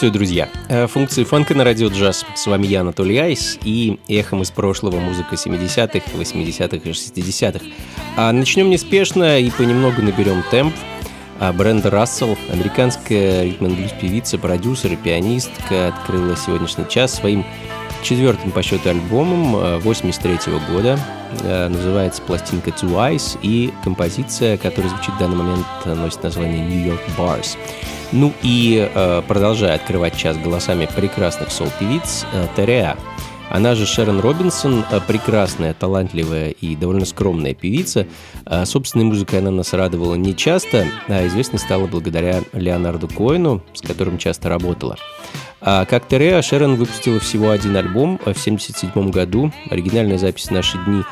Приветствую, друзья! Э, функции фанка на радио джаз. С вами я, Анатолий Айс, и эхом из прошлого музыка 70-х, 80-х и 60-х. А начнем неспешно и понемногу наберем темп. А Бренда Рассел, американская ритм блюз певица, продюсер и пианистка, открыла сегодняшний час своим четвертым по счету альбомом 83 -го года. Э, называется пластинка Two Eyes, и композиция, которая звучит в данный момент, носит название New York Bars. Ну и э, продолжая открывать час голосами прекрасных сол-певиц, э, Тереа. Она же Шерон Робинсон, э, прекрасная, талантливая и довольно скромная певица. Э, собственной музыкой она нас радовала не часто, а известной стала благодаря Леонарду Коину, с которым часто работала. А как Тереа, Шерон выпустила всего один альбом в 1977 году. Оригинальная запись «Наши дни»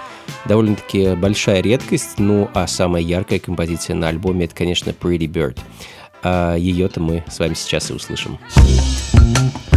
довольно-таки большая редкость, ну а самая яркая композиция на альбоме это, конечно, Pretty Bird а ее-то мы с вами сейчас и услышим. Функции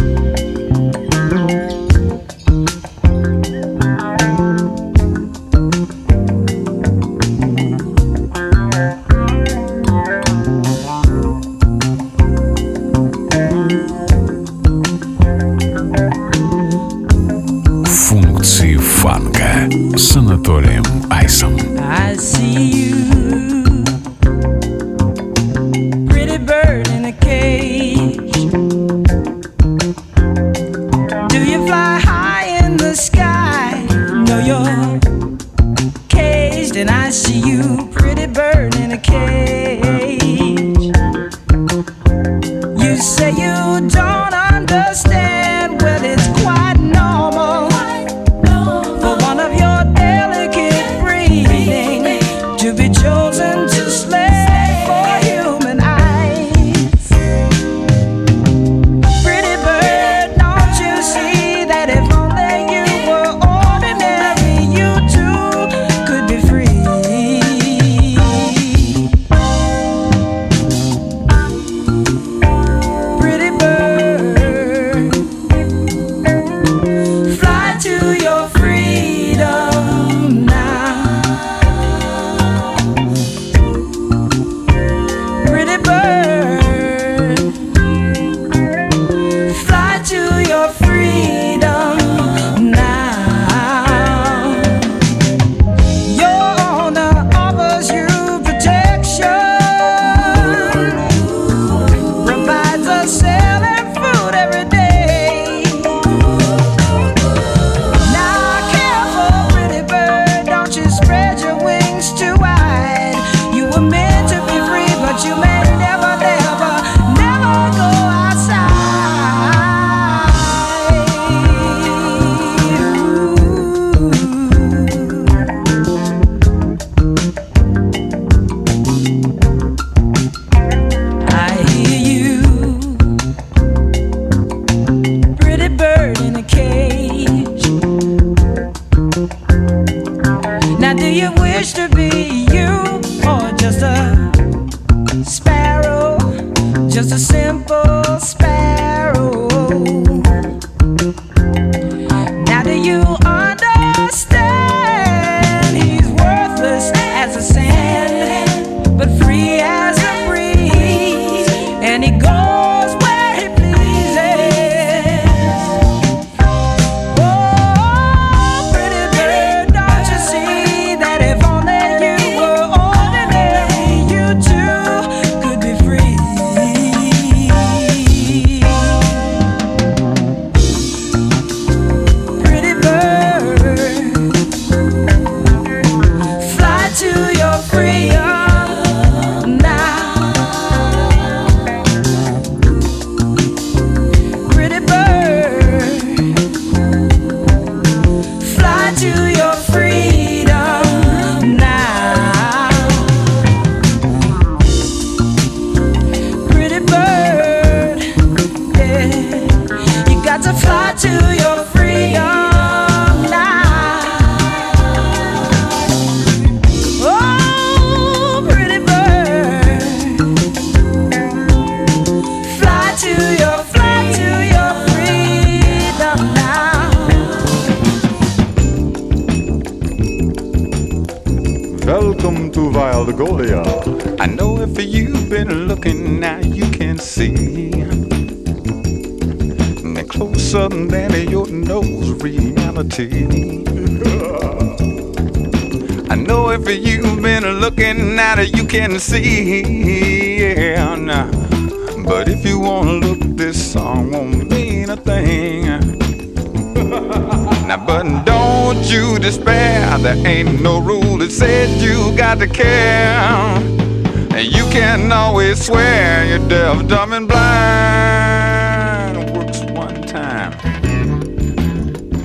Mongolia. I know if you've been looking now, you can see. And closer than your nose, reality. I know if you've been looking now you can see. Yeah, nah. But if you wanna look, this song won't mean a thing. now, but don't you despair. There ain't no rule that says you got to care. And you can always swear you're deaf, dumb, and blind. Works one time,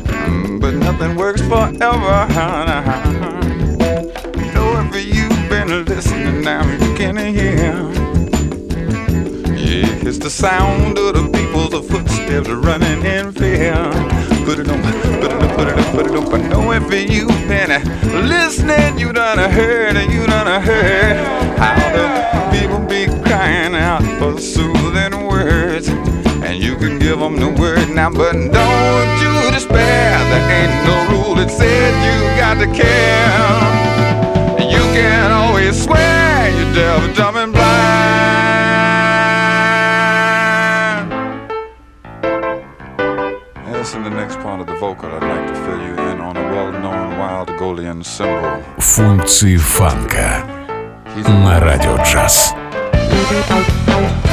mm, but nothing works forever. Know if you've been listening now, you can hear. Yeah, it's the sound of the people's footsteps running in fear. Put it on, put it on, put it on, put it on. But know if you've been listening, you done heard, and you done heard how the people be crying out for soothing words. And you can give them the word now, but don't you despair. There ain't no rule that says you got to care You can always swear you're deaf, dumb, Функции фанка на радио джаз. look the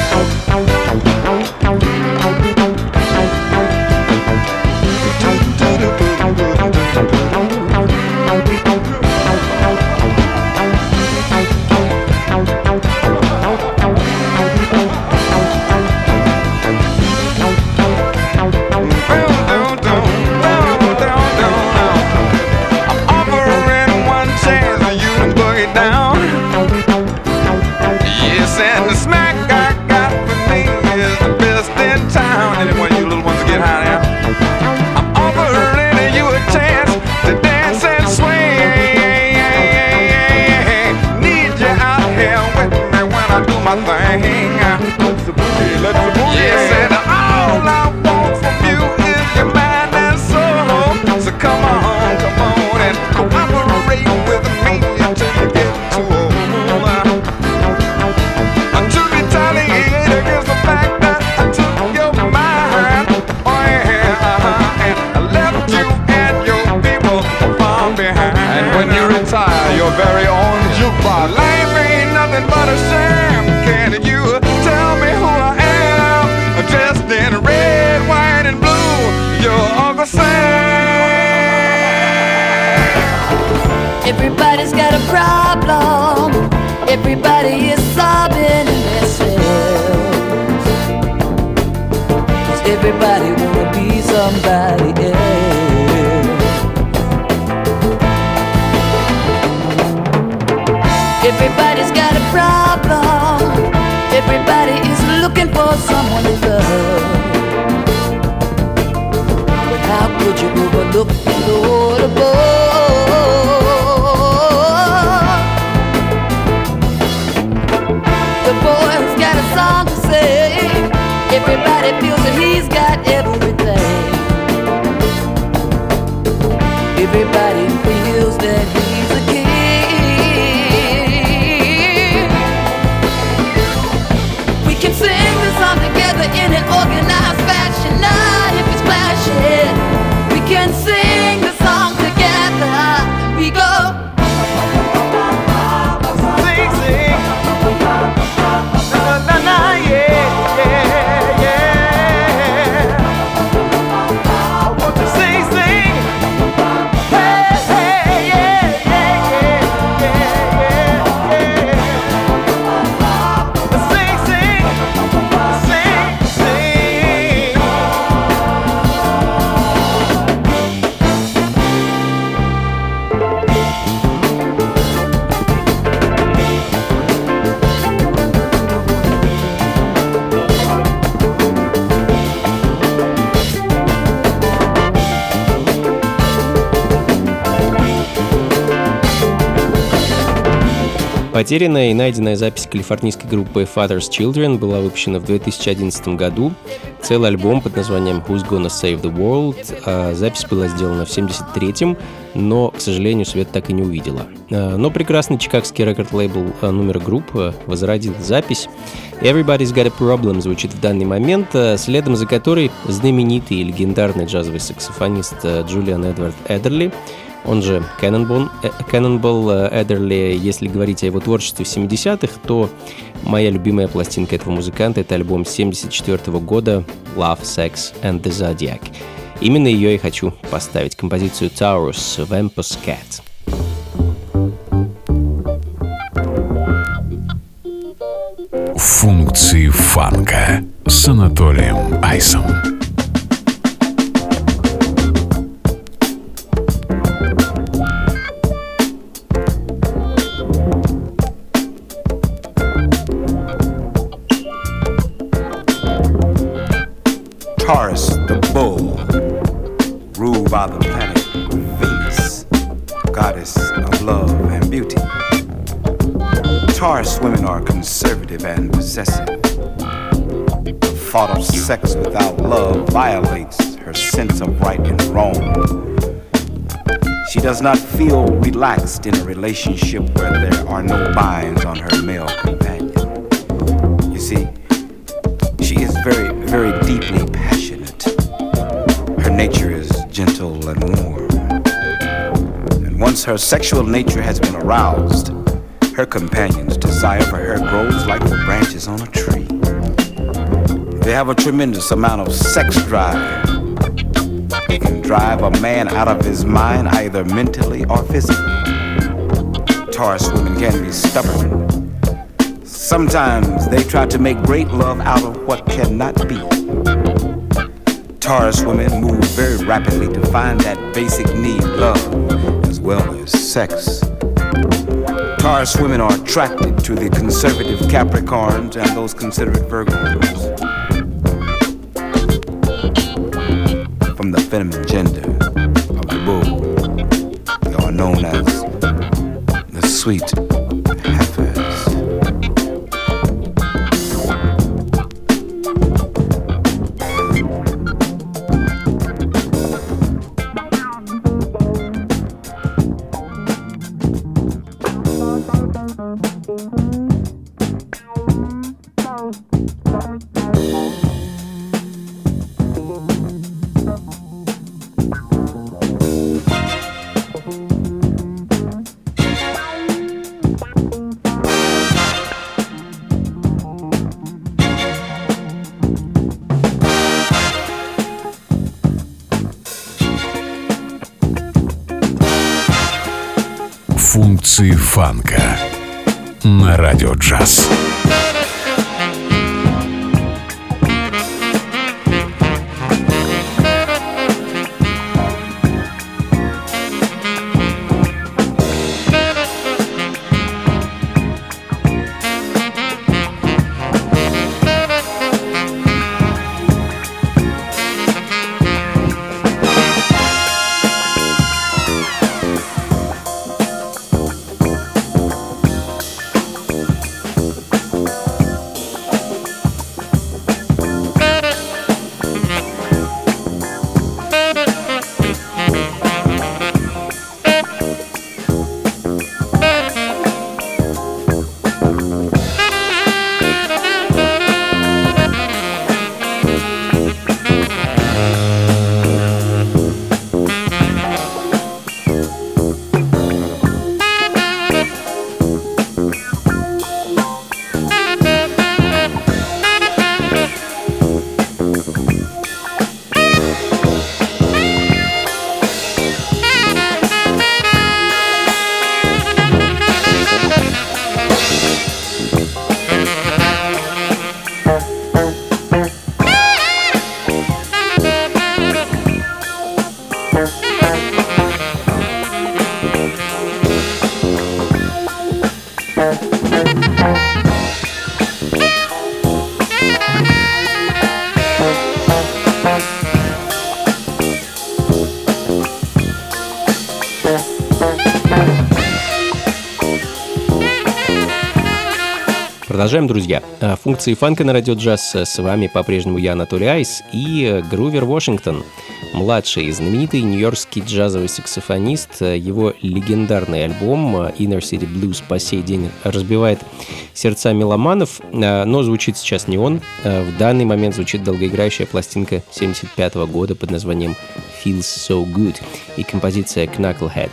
look below Потерянная и найденная запись калифорнийской группы Father's Children была выпущена в 2011 году. Целый альбом под названием Who's Gonna Save the World. А запись была сделана в 73-м, но, к сожалению, свет так и не увидела. А, но прекрасный чикагский рекорд-лейбл а, номера группы возродил запись. Everybody's Got a Problem звучит в данный момент, следом за которой знаменитый и легендарный джазовый саксофонист Джулиан Эдвард Эдерли – он же Cannonball, э, Cannonball Эдерли. Если говорить о его творчестве в 70-х, то моя любимая пластинка этого музыканта — это альбом 74 -го года «Love, Sex and the Zodiac». Именно ее я хочу поставить, композицию Taurus Vampus Cat. Функции фанка с Анатолием Айсом. Sex without love violates her sense of right and wrong. She does not feel relaxed in a relationship where there are no binds on her male companion. You see, she is very, very deeply passionate. Her nature is gentle and warm. And once her sexual nature has been aroused, her companion's desire for her grows like the branches on a tree. They have a tremendous amount of sex drive. They can drive a man out of his mind either mentally or physically. Taurus women can be stubborn. Sometimes they try to make great love out of what cannot be. Taurus women move very rapidly to find that basic need, love, as well as sex. Taurus women are attracted to the conservative Capricorns and those considerate Virgos. Feminine gender. Of the bull, they are known as the sweet Продолжаем, друзья. А, функции фанка на радио джаз. С вами по-прежнему я, Анатолий Айс, и Грувер Вашингтон, младший, знаменитый нью-йоркский джазовый саксофонист. Его легендарный альбом Inner City Blues по сей день разбивает сердца меломанов, но звучит сейчас не он. В данный момент звучит долгоиграющая пластинка 75 года под названием Feels So Good и композиция Knucklehead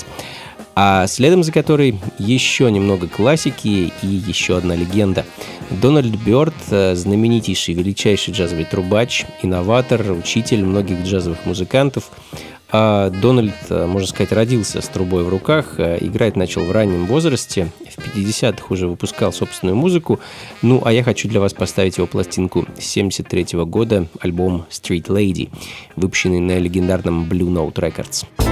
а следом за которой еще немного классики и еще одна легенда. Дональд Бёрд, э, знаменитейший, величайший джазовый трубач, инноватор, учитель многих джазовых музыкантов. А Дональд, э, можно сказать, родился с трубой в руках, э, играть начал в раннем возрасте, в 50-х уже выпускал собственную музыку. Ну, а я хочу для вас поставить его пластинку 73 -го года, альбом Street Lady, выпущенный на легендарном Blue Note Records.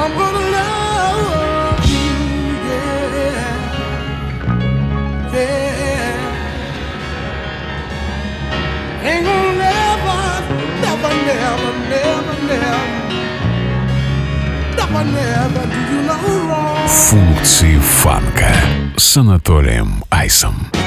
I'm gonna love you, yeah, yeah. Ain't gonna never, never, never, never, never, never, never do you know wrong. Функции фанка с Анатолием Айсом.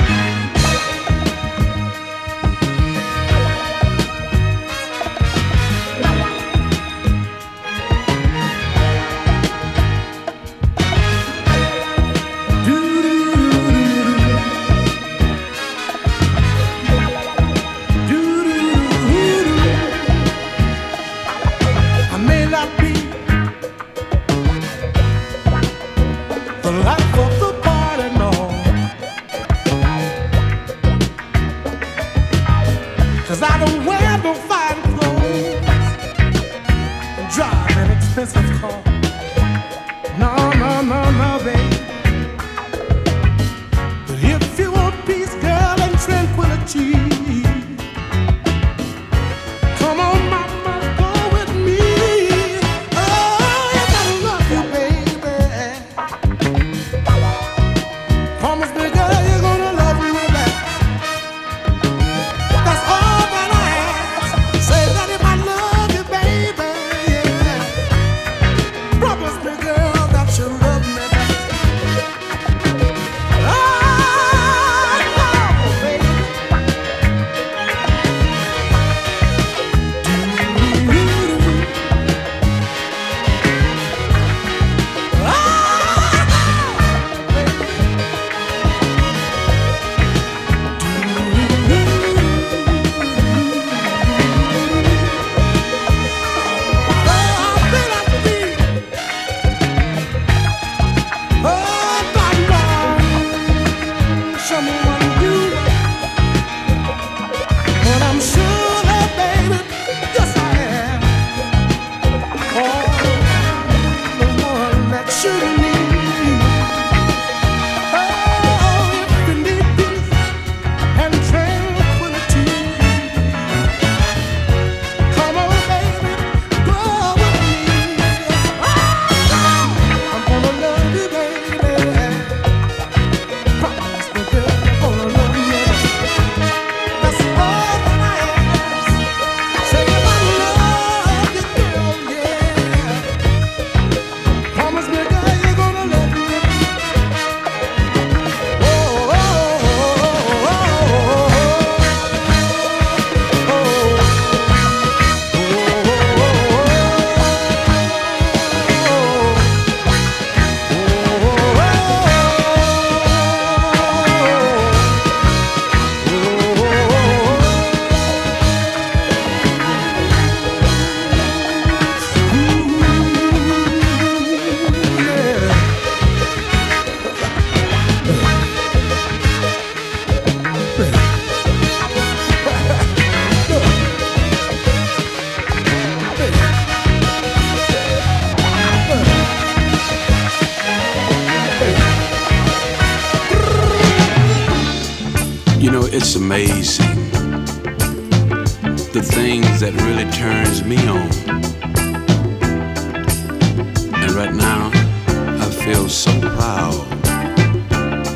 feel so proud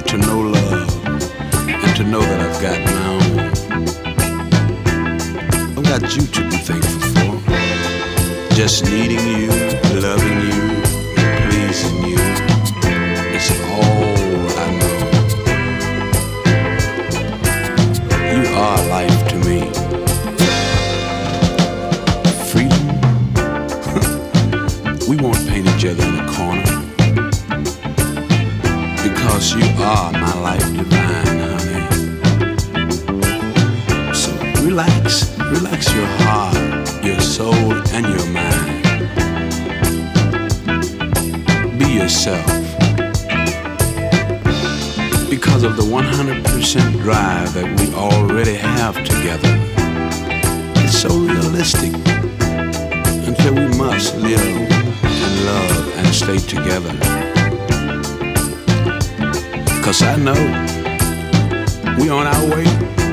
to know love and to know that I've got my own. I've got you to be thankful for. Just needing you, loving you. affects your heart, your soul, and your mind. Be yourself. Because of the 100% drive that we already have together, it's so realistic And so we must live and love and stay together. Cause I know we're on our way.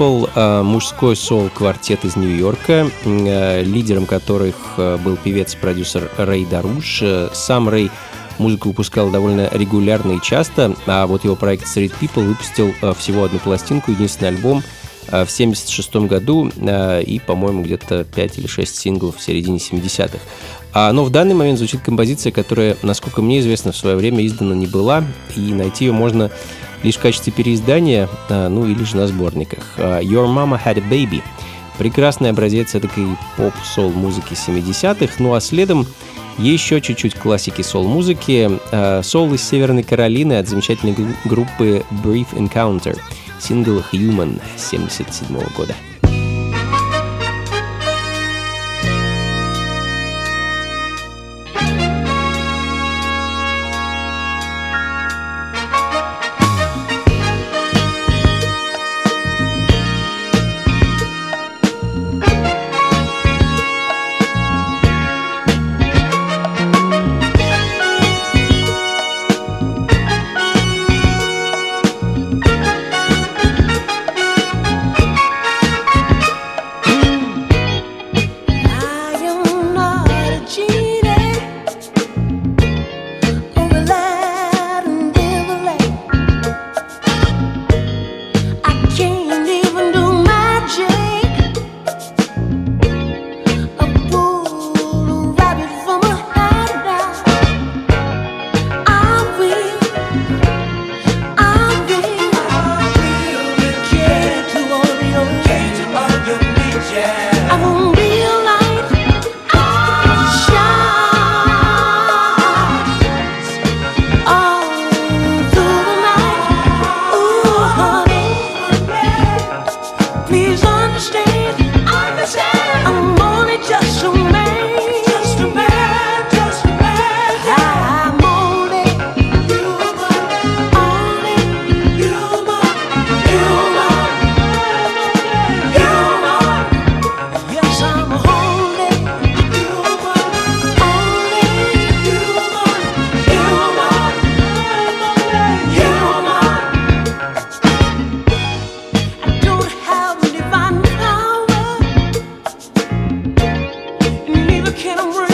Gospel, э, мужской сол-квартет из Нью-Йорка, э, лидером которых э, был певец-продюсер Рэй Даруш. Сам Рэй музыку выпускал довольно регулярно и часто, а вот его проект Street People выпустил всего одну пластинку, единственный альбом в 1976 году и, по-моему, где-то 5 или 6 синглов в середине 70-х. А, но в данный момент звучит композиция, которая, насколько мне известно, в свое время издана не была, и найти ее можно лишь в качестве переиздания, а, ну или же на сборниках. А, Your Mama Had a Baby – прекрасный образец такой поп-сол музыки 70-х, ну а следом еще чуть-чуть классики сол-музыки. А, Сол из Северной Каролины от замечательной группы Brief Encounter, сингл Human 77 года. Can't breathe.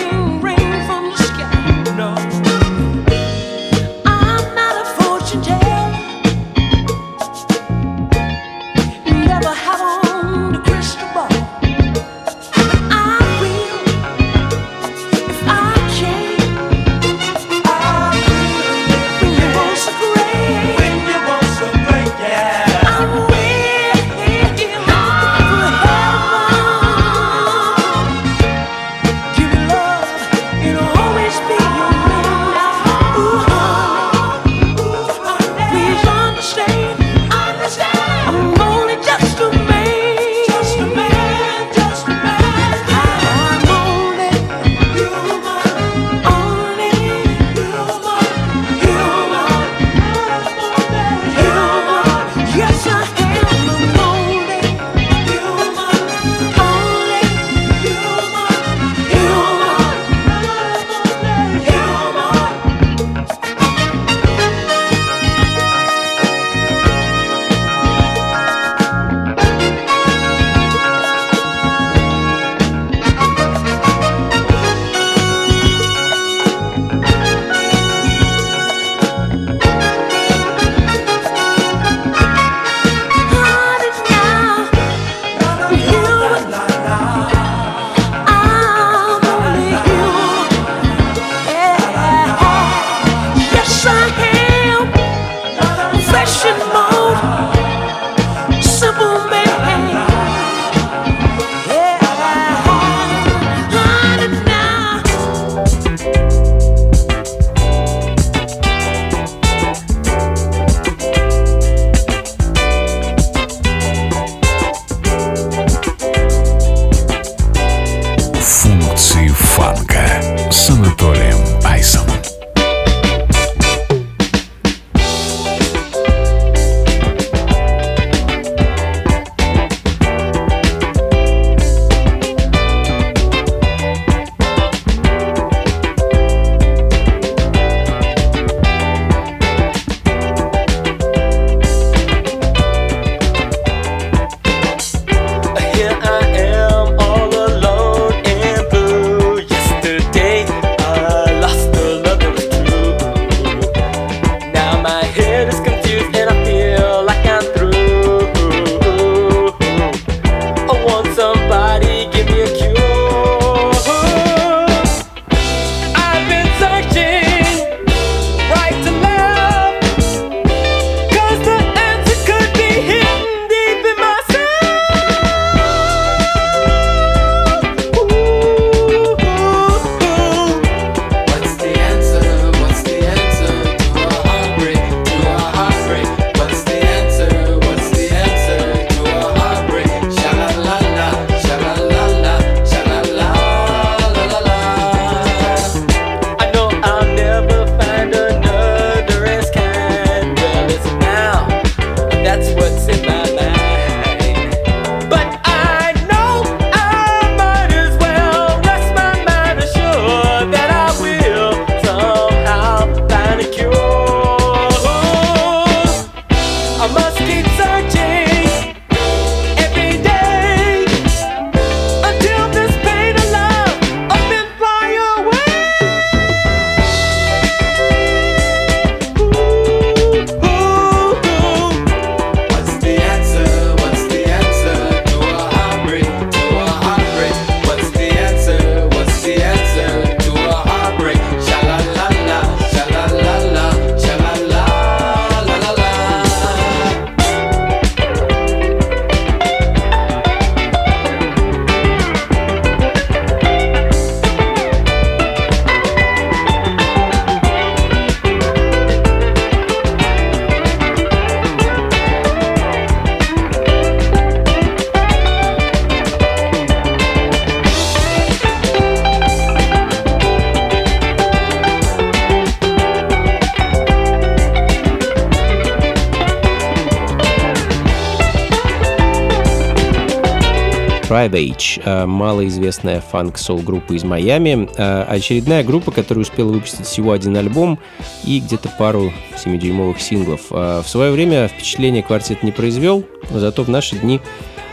Savage, э, малоизвестная фанк-сол группа из Майами, э, очередная группа, которая успела выпустить всего один альбом и где-то пару 7-дюймовых синглов. Э, в свое время впечатление квартет не произвел, зато в наши дни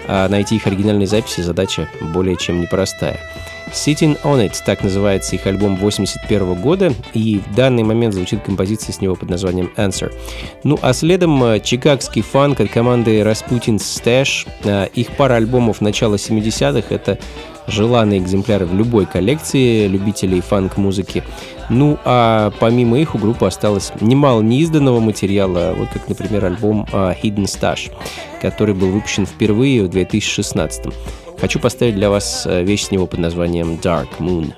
найти их оригинальные записи задача более чем непростая. Sitting on It, так называется их альбом 81 года, и в данный момент звучит композиция с него под названием Answer. Ну а следом э, чикагский фанк от команды Rasputin's Stash. Э, их пара альбомов начала 70-х — это желанные экземпляры в любой коллекции любителей фанк-музыки. Ну, а помимо их у группы осталось немало неизданного материала, вот как, например, альбом uh, Hidden Stash, который был выпущен впервые в 2016 -м. Хочу поставить для вас э, вещь с него под названием Dark Moon.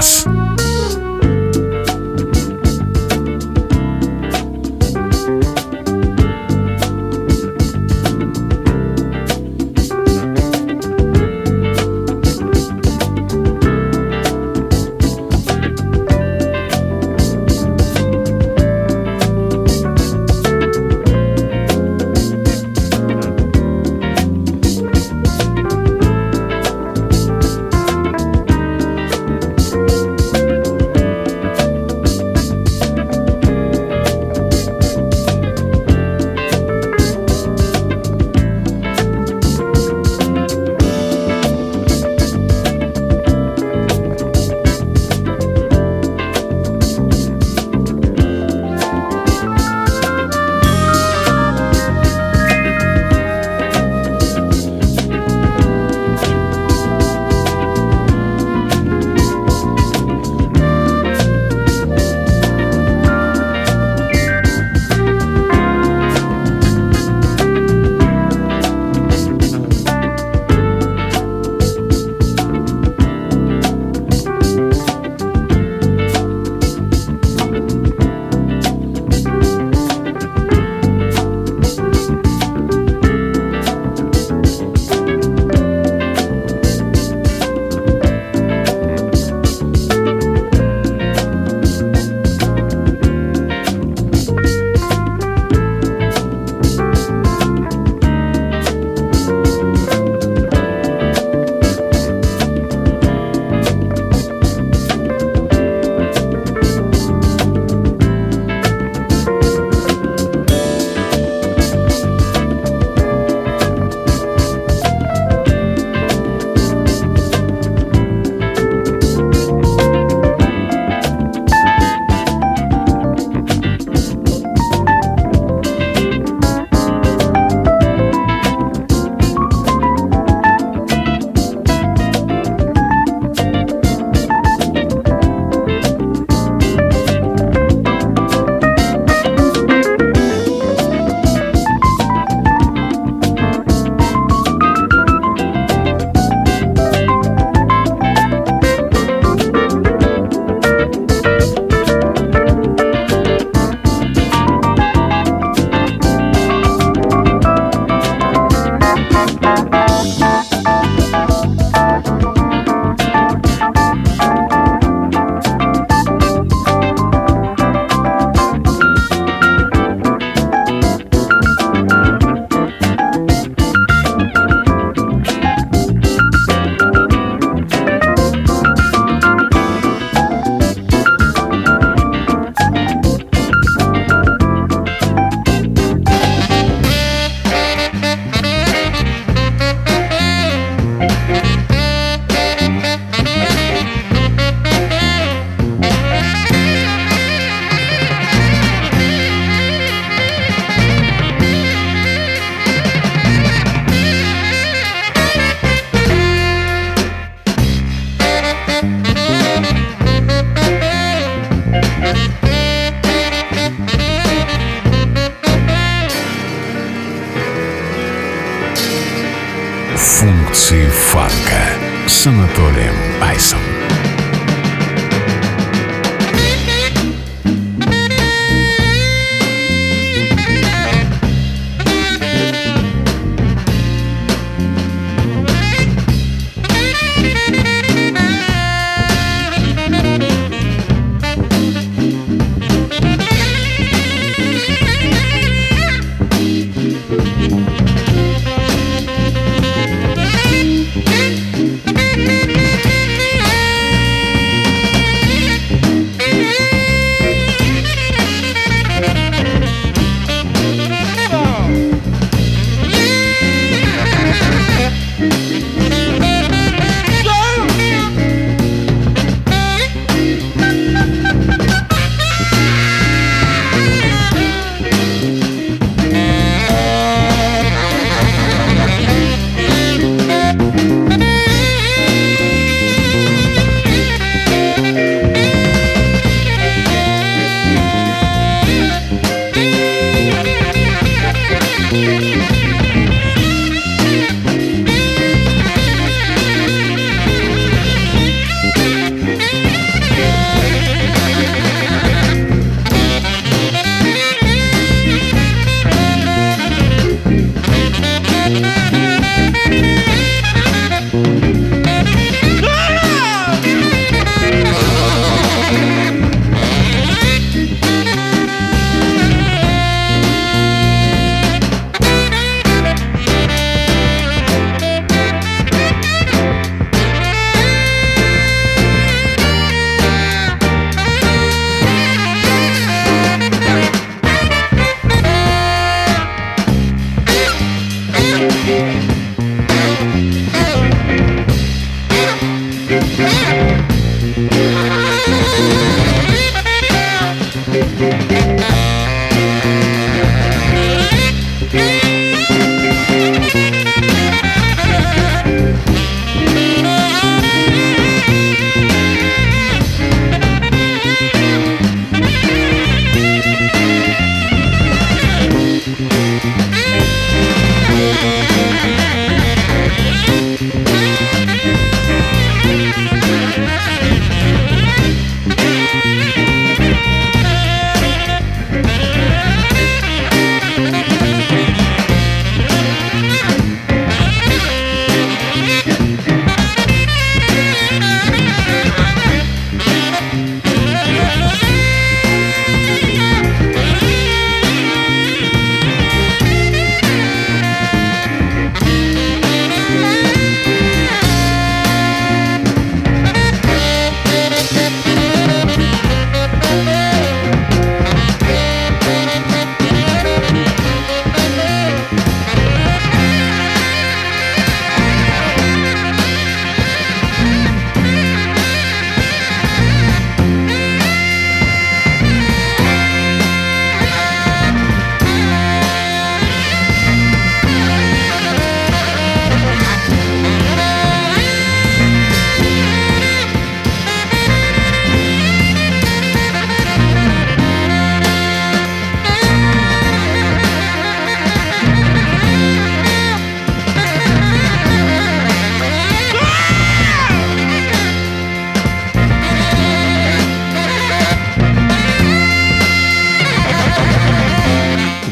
ます。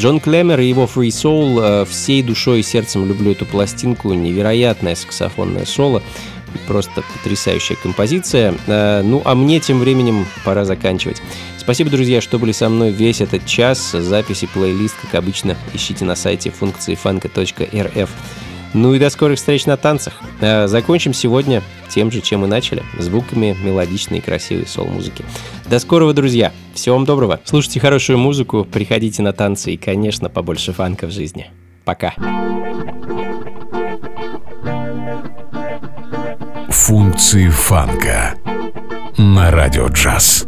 Джон Клемер и его Free Soul. Э, всей душой и сердцем люблю эту пластинку. Невероятное саксофонное соло. Просто потрясающая композиция. Э, ну, а мне тем временем пора заканчивать. Спасибо, друзья, что были со мной весь этот час. Записи, плейлист, как обычно, ищите на сайте функции фанка.рф. Ну и до скорых встреч на танцах. Э, закончим сегодня тем же, чем и начали, звуками мелодичной и красивой сол-музыки. До скорого, друзья! Всего вам доброго! Слушайте хорошую музыку, приходите на танцы и, конечно, побольше фанка в жизни. Пока! Функции фанка на радио джаз.